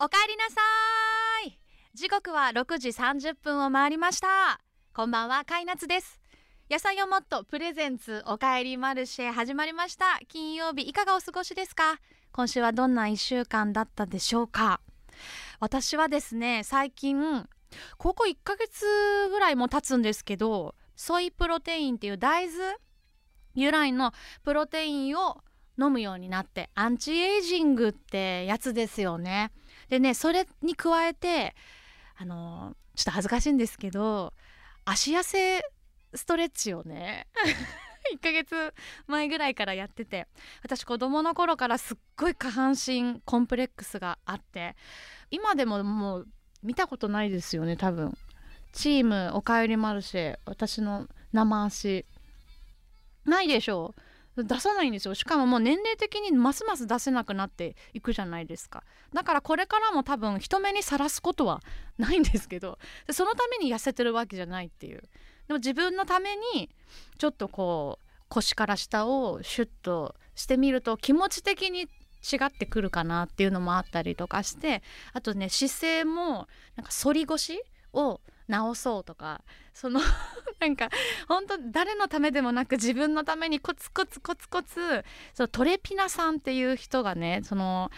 おかえりなさい。時刻は6時30分を回りました。こんばんはかいなつです。野菜をもっとプレゼンツおかえりマルシェ始まりました。金曜日いかがお過ごしですか？今週はどんな1週間だったでしょうか？私はですね最近ここ1ヶ月ぐらいも経つんですけどソイプロテインっていう大豆由来のプロテインを飲むようになってアンチエイジングってやつですよね。でねそれに加えてあのちょっと恥ずかしいんですけど足痩せストレッチをね 1ヶ月前ぐらいからやってて私子供の頃からすっごい下半身コンプレックスがあって今でももう見たことないですよね多分。チームおかえりマルシェ私の生足。ないでしょう。出さないんですよ。しかももう年齢的にますます出せなくなっていくじゃないですか。だからこれからも多分人目にさらすことはないんですけどそのために痩せてるわけじゃないっていう。でも自分のためにちょっとこう腰から下をシュッとしてみると気持ち的に違ってくるかなっていうのもあったりとかしてあとね姿勢もなんか反り腰を直そうとかその なんか本当誰のためでもなく自分のためにコツコツコツコツそのトレピナさんっていう人がねその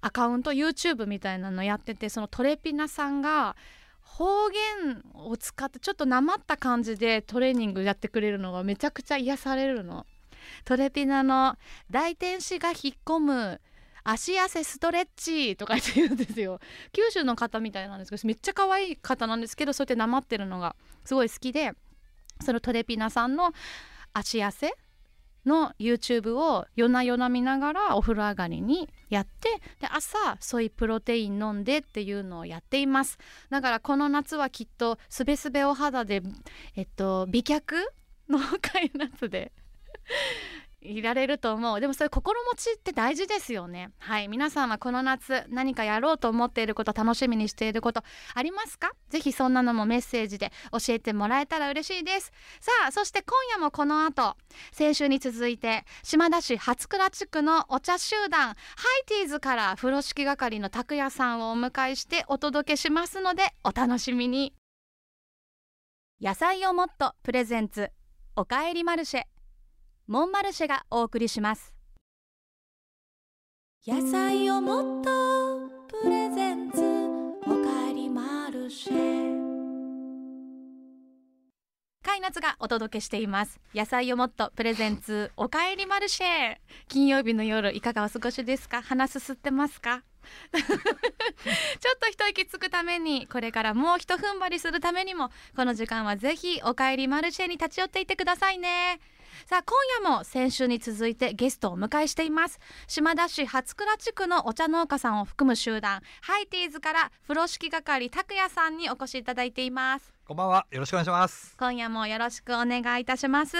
アカウント YouTube みたいなのやっててそのトレピナさんが方言を使ってちょっとなまった感じでトレーニングやってくれるのがめちゃくちゃ癒されるの。トレピナの大天使が引っ込む足汗ストレッチとか言って言うんですよ。九州の方みたいなんですけどめっちゃ可愛い方なんですけどそうやってなまってるのがすごい好きでそのトレピナさんの足汗の YouTube を夜な夜な見ながらお風呂上がりにやってで朝ソイプロテイン飲んでっていうのをやっています。だからこの夏はきっとすべすべお肌でえっと美脚の 開夏で。いられると思う。でもそういう心持ちって大事ですよね。はい。皆さんはこの夏何かやろうと思っていること楽しみにしていることありますか？ぜひそんなのもメッセージで教えてもらえたら嬉しいです。さあそして今夜もこの後先週に続いて島田市初倉地区のお茶集団ハイティーズから風呂敷係の拓也さんをお迎えしてお届けしますのでお楽しみに。野菜をもっとプレゼンツおかえりマルシェ。モンマルシェがお送りします。野菜をもっとプレゼンツおかえりマルシェ。カイナツがお届けしています。野菜をもっとプレゼンツおかえりマルシェ。金曜日の夜いかがお過ごしですか？鼻すすってますか？ちょっと一息つくためにこれからもう一踏ん張りするためにもこの時間はぜひおかえりマルシェに立ち寄っていってくださいね。さあ今夜も先週に続いてゲストをお迎えしています。島田市初倉地区のお茶農家さんを含む集団ハイティーズから風呂敷係拓也さんにお越しいただいています。こんばんは。よろしくお願いします。今夜もよろしくお願いいたします。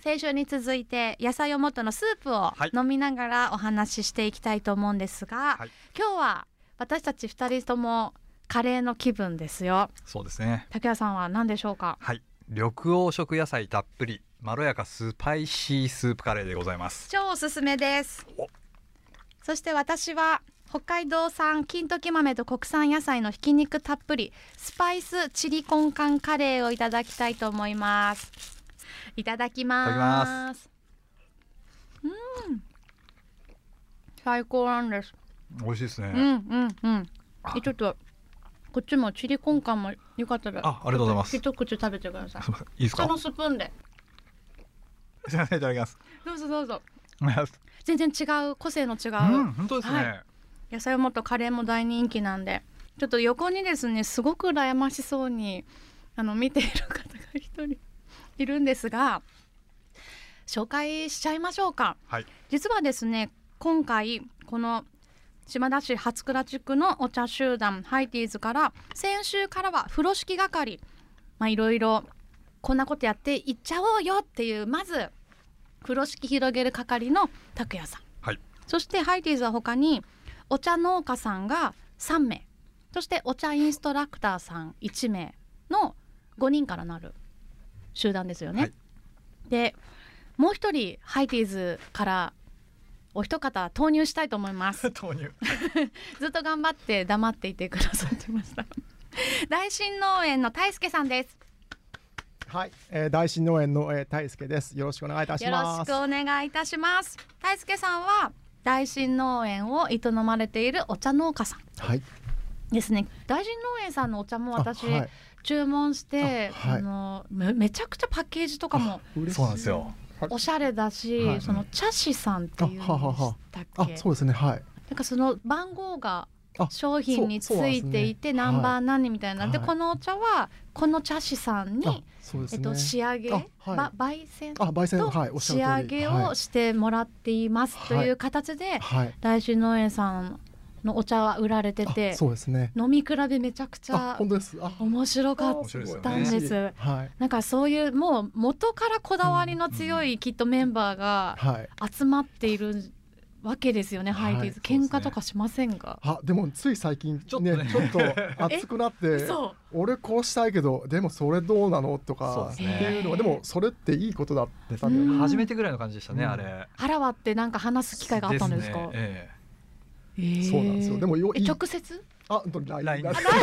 先週に続いて野菜をもっとのスープを飲みながらお話ししていきたいと思うんですが、はい、今日は私たち二人ともカレーの気分ですよ。そうですね。竹谷さんは何でしょうか？はい。緑黄色野菜たっぷりまろやかスパイシースープカレーでございます。超おすすめです。そして私は北海道産金時豆と国産野菜のひき肉たっぷりスパイスチリコンカンカレーをいただきたいと思いますいただきますうん最高なんです美味しいですねうんうんうんちょっとこっちもチリコンカンもよかったらあありがとうございます一口食べてくださいいいですかこのスプーンですみませんいただきます。どうぞどうぞ。全然違う個性の違う、うん、本当ですね、はい、野菜をもっとカレーも大人気なんで。ちょっと横にですねすごく羨ましそうにあの見ている方が一人 いるんですが紹介しちゃいましょうか、はい、実はですね今回この島田市初倉地区のお茶集団ハイティーズから先週からは風呂敷係まあいろいろこんなことやっていっちゃおうよっていうまず風呂敷広げる係の拓也さん、はい、そしてハイティーズは他にお茶農家さんが3名。そしてお茶インストラクターさん1名の5人からなる集団ですよね。はい、でもう一人ハイティーズからお一方投入したいと思います。投入。ずっと頑張って黙っていてくださってました。大新農園の大輔さんですはい、えー、大新農園の、えー、大輔です。よろしくお願いいたしよろます。しくお願いいたします。大輔さんは大新農園を営まれているお茶農家さんはい、ですね。大新農園さんのお茶も私、あはい、注文してあ、あはい。のめめちゃくちゃパッケージとかも嬉しい。そうなんですよ。おしゃれだし、はい。その茶師さんっていうんであはははしたっあけ、そうですね。はい。なんかその番号があ商品についていて、ねナンバー何みたいな、ではい。このお茶はこの茶師さんに。えっと、仕上げ、あはい。ば焙煎と仕上げをしてもらっています。という形で、はい、はい、大新農園さんのお茶は売られてあてそうですね。飲み比べめちゃくちあ、ゃ本当です。あ、面白かったんね。です。はい、なんかそういうもう元からこだわりの強いきっとメンバーがはい。集まっているわけですよね、はいハイティーズ。喧嘩とかしませんが。あ、でもつい最近ちょっとね。ね、ちょっと熱くなって。そ俺こうしたいけどでもそれどうなのとかっていうのはでもそれっていいことだってた初めてぐらいの感じでしたね、うん。あれ。腹割ってなんか話す機会があったんですか？ね。ええ。ーそうなんですよ。でもよ直接？あ、ほんと LINE ラインだそれも。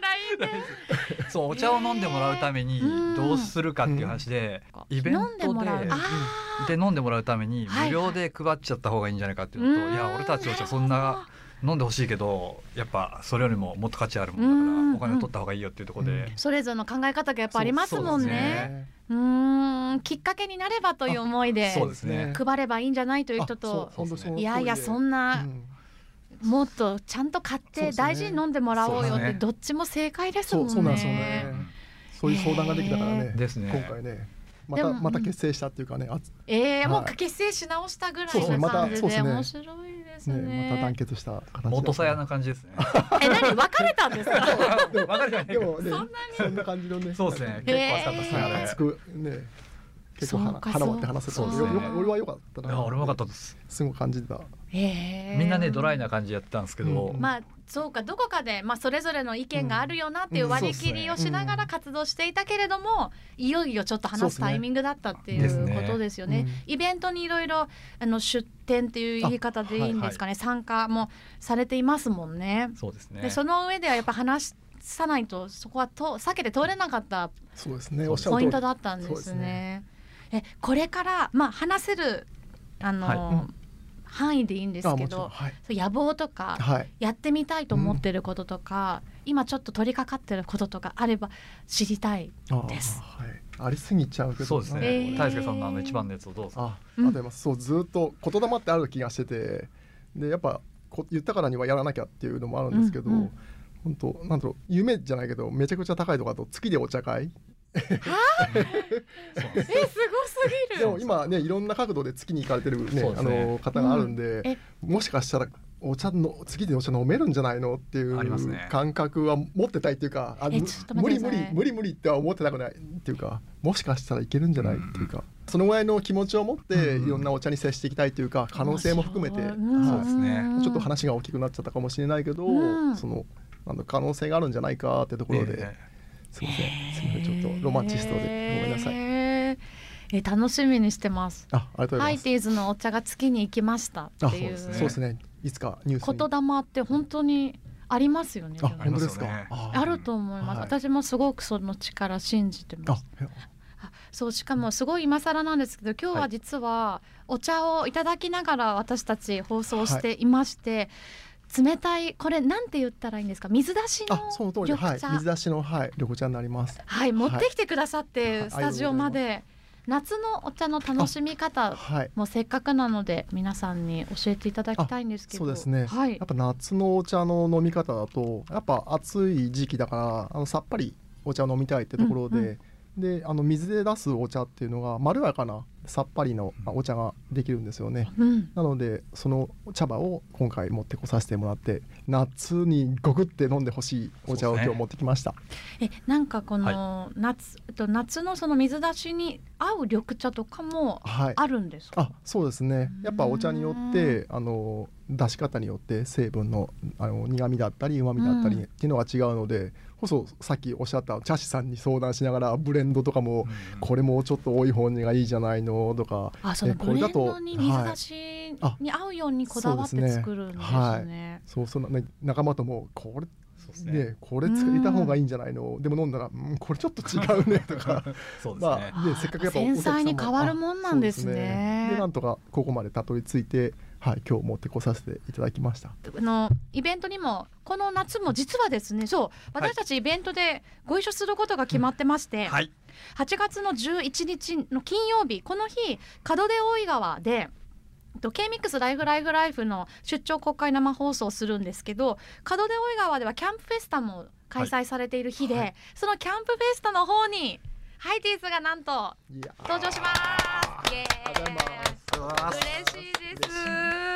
え そうお茶を飲んでもらうためにうん。どうするかっていう話で、イベン飲んでトでもらう。ああ。で飲んでもらうためにはい無料で配っちゃった方がいいんじゃないかっていうのと、うんい。や俺たちお茶そんな飲んでほしいけどやっぱそれよりももっと価値あるもうんのだからお金を取った方がいいよっていうところで、それぞれの考え方がやっぱありますもんね。ね。うーん。きっかけになればという思いでそうですね。配ればいいんじゃないという人あといやいやそんうな、んもっとちゃんと買って大事に飲んでもらおうよってどっちも正解ですもんね。そうそうなんですよね。そういう相談ができたからね。ですね。今回ね。またまた結成したっていうかねえー、もうはい結成し直したぐらいそうですねまたな感じでそうですね。面白いですね。ねまた団結した形だ元さやな感じですね。え何？別れたんですか？分かるじゃないでもねそんなそんな感じのね。そうですね。結構熱かったですね、へー。あれ。熱くね結構そうか花花割って話せたそうですね俺は良かったな。いや俺も良かったです。すごい感じた。え。ーみんなねドライな感じでやってたんですけど、うん。まあそうかどこかで、まあ、それぞれの意見があるよなっていう割り切りをしながら活動していたけれども、いよいよちょっと話すタイミングだったっていそうことですよね。うん。イベントにいろいろあの出店っていう言い方でいいんですかね、参加もされていますもんね。そうですね。でその上ではやっぱ話さないとそこはと避けて通れなかったそうですね。ポイントだったんでそうですすね。えこれからまあ話せるあの、はい。うん。範囲でいいんですあけどはい。野望とかはい。やってみたいと思ってることとか、今ちょっと取り掛かってることとかあれば知りたい。あです。はい。ありすぎちゃうけどそうですね、えー。大輔さんのあの一番のやつをどうぞ。あ、あ。そうずっと言霊ってある気がしてて、でやっぱこ言ったからにはやらなきゃっていうのもあるんですけど、うんうん本当なんだろう夢じゃないけどめちゃくちゃ高いとかだと月でお茶会。えすごすぎでも今ねいろんな角度で月に行かれてるねね。の方があるんで、え。もしかしたらお茶の月でお茶飲めるんじゃないのっていう感覚は持ってたいっていうか、あえちょっと待無理無理無理無理っては思ってなくないっていうかもしかしたらいけるんじゃないっていうか、そのぐらいの気持ちを持ってうん。いろんなお茶に接していきたいというか可能性も含めて、うん。そうですね。ん。ちょっと話が大きくなっちゃったかもしれないけど、うん。そのあの可能性があるんじゃないかってところで、えすみません。すみません。ちょっとロマンチストでごめんなさい。え楽しみにしてます。あありがとうございます。ハイティーズのお茶が月に行きましたってあいうそうですね。いつかニュースに。言霊って本当にありますよね。あ本当ですか？あると思います、はい。私もすごくその力信じてまあす。あそうしかもすごい今更なんですけど今日は実はお茶をいただきながら私たち放送していまして、冷たいこれなんて言ったらいいんですか？水出しのあその通りではい。緑茶？水出しのはい緑茶になります。はい、持ってきてくださって、はい。スタジオまで夏のお茶の楽しみ方はい。もうせっかくなので皆さんに教えていただきたいんですけどそうですね。はいやっぱ夏のお茶の飲み方だとやっぱ暑い時期だからあのさっぱりお茶を飲みたいってところで、うんうであの水で出すお茶っていうのがまろやかなさっぱりのあお茶ができるんですよね。うん、なのでその茶葉を今回持ってこさせてもらって夏にごくって飲んでほしいお茶を今日持ってきました。えなんかこの夏、えっと夏のその水出しに合う緑茶とかもはい。あるんですか？あそうですね。やっぱお茶によってあの出し方によって成分のあの苦味だったり旨味だったりうん。っていうのが違うので、こそさっきおっしゃった茶師さんに相談しながらブレンドとかも、これもうちょっと多い方がいいじゃないのとか。あそのねブレンドに水はい出しあに合うようにこだわって作るんですはい。ね。そうそんな、ね、仲間ともこれね。ねこれ作りた方がいいんじゃないの？でも飲んだら、うん、これちょっと違うねとか。そうですね、まあ、でせっかくやっぱ繊細に変わるもんなんですね。ですでなんとかここまでたどり着いて、はい、今日持ってこさせていただきました。あのイベントにもこの夏も実はですねそう私たちイベントでご一緒することが決まってまして、はい。8月の11日の金曜日この日門出大井川でと K-MIX ライフライフライフの出張国会生放送をするんですけど門出大井川ではキャンプフェスタも開催されている日で、はい。そのキャンプフェスタの方にハイティーズがなんと登場します。イエーイ。嬉しいです。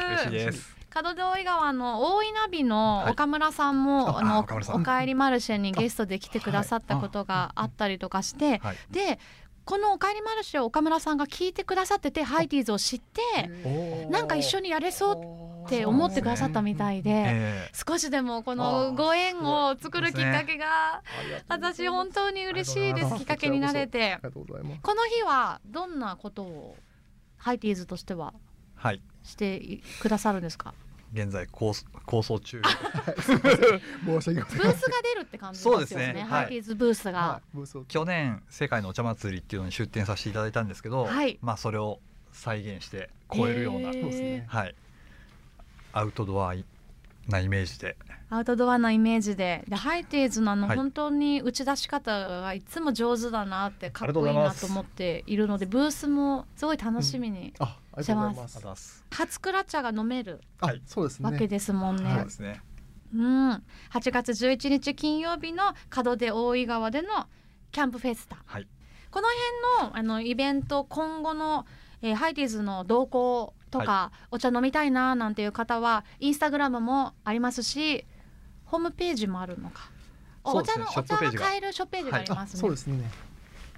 嬉しいです。門出大井川の大いなびのはい。岡村さんも、ああのおかえりマルシェにゲストで来てくださったことがあったりとかして、はい。でこの「おかえりマルシェ」を岡村さんが聞いてくださっててハイティーズを知ってなんか一緒にやれそうって思ってくださったみたいで、え少しでもこあのーご縁を作るきっかけが私本当に嬉しいですきっかけになれて。この日はどんなことをハイティーズとしてはしてくださるんですか？現在構想構想中。申し訳ございません。ブースが出るって感じですよね。そうですね。ハイティーズブースが、去年世界のお茶祭りっていうのに出展させていただいたんですけど、はい。まあそれを再現して超えるような、へー。そうですね。はい。アウトドアなイメージで。アウトドアなイメージで。でハイティーズのあの、はい。本当に打ち出し方がいつも上手だなってかっありがとうこいいございますなと思っているのでブースもすごい楽しみに、うございま。ありがとうございます。す。初倉茶が飲めるあはい、そうですね。わけですもんね。そうですね。うん、8月11日金曜日の門出大井川でのキャンプフェスタ。はい。この辺のあのイベント今後の、えーハイティーズの動向とか、お茶飲みたいななんていう方はインスタグラムもありますしホームページもあるのか。おそうですね。お茶の買えるショップページがありあ、ますね、そうですね。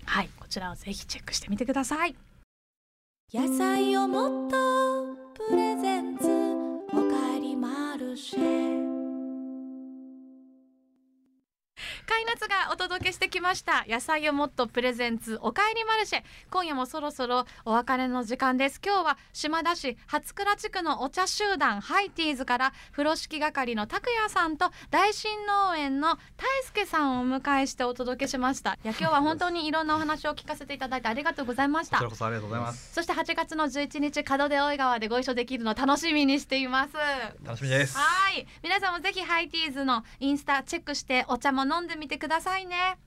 はい。こちらをぜひチェックしてみてください野菜をもっとプレゼンツ。おかえりマルシェ。ツがお届けしてきました。野菜をもっとプレゼンツおかえりマルシェ。今夜もそろそろお別れの時間です。今日は島田市初倉地区のお茶集団ハイティーズから風呂敷係の拓也さんと大新農園の大輔さんをお迎えしてお届けしました。いや今日は本当にいろんなお話を聞かせていただいてありがとうございました。こちらこそありがとうございます。そして8月の11日門出大井川でご一緒できるのを楽しみにしています。楽しみです。はい。皆さんもぜひハイティーズのインスタチェックしてお茶も飲んでみてくださいくださいね。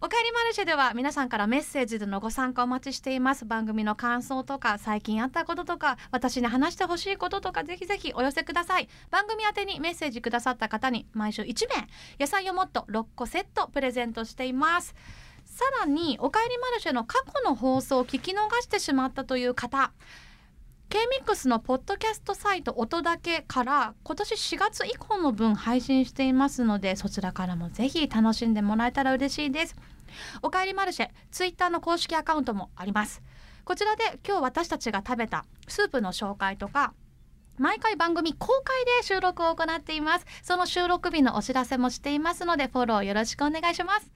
おかえりマルシェでは皆さんからメッセージでのご参加お待ちしています。番組の感想とか最近あったこととか私に話してほしいこととかぜひぜひお寄せください。番組宛にメッセージくださった方に毎週1名野菜をもっと6個セットプレゼントしています。さらにおかえりマルシェの過去の放送を聞き逃してしまったという方 K-MIX のポッドキャストサイト音だけから今年4月以降の分配信していますのでそちらからもぜひ楽しんでもらえたら嬉しいです。おかえりマルシェツイッターの公式アカウントもあります。こちらで今日私たちが食べたスープの紹介とか毎回番組公開で収録を行っています。その収録日のお知らせもしていますのでフォローよろしくお願いします。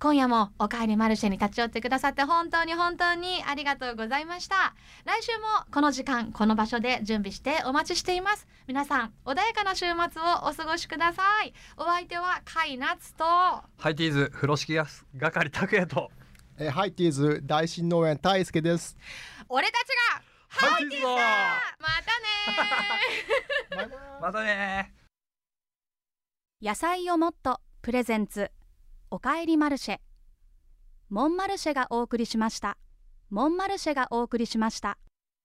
今夜もおかえりマルシェに立ち寄ってくださって本当に本当にありがとうございました。来週もこの時間この場所で準備してお待ちしています。皆さん穏やかな週末をお過ごしください。お相手はカイナツと。ハイティーズ風呂敷屋係拓也と。えーハイティーズ大新農園大輔です。俺たちがハイティーズだ。またね またね 野菜をもっとプレゼンツおかえりマルシェ。モンマルシェがお送りしました。モンマルシェがお送りしました。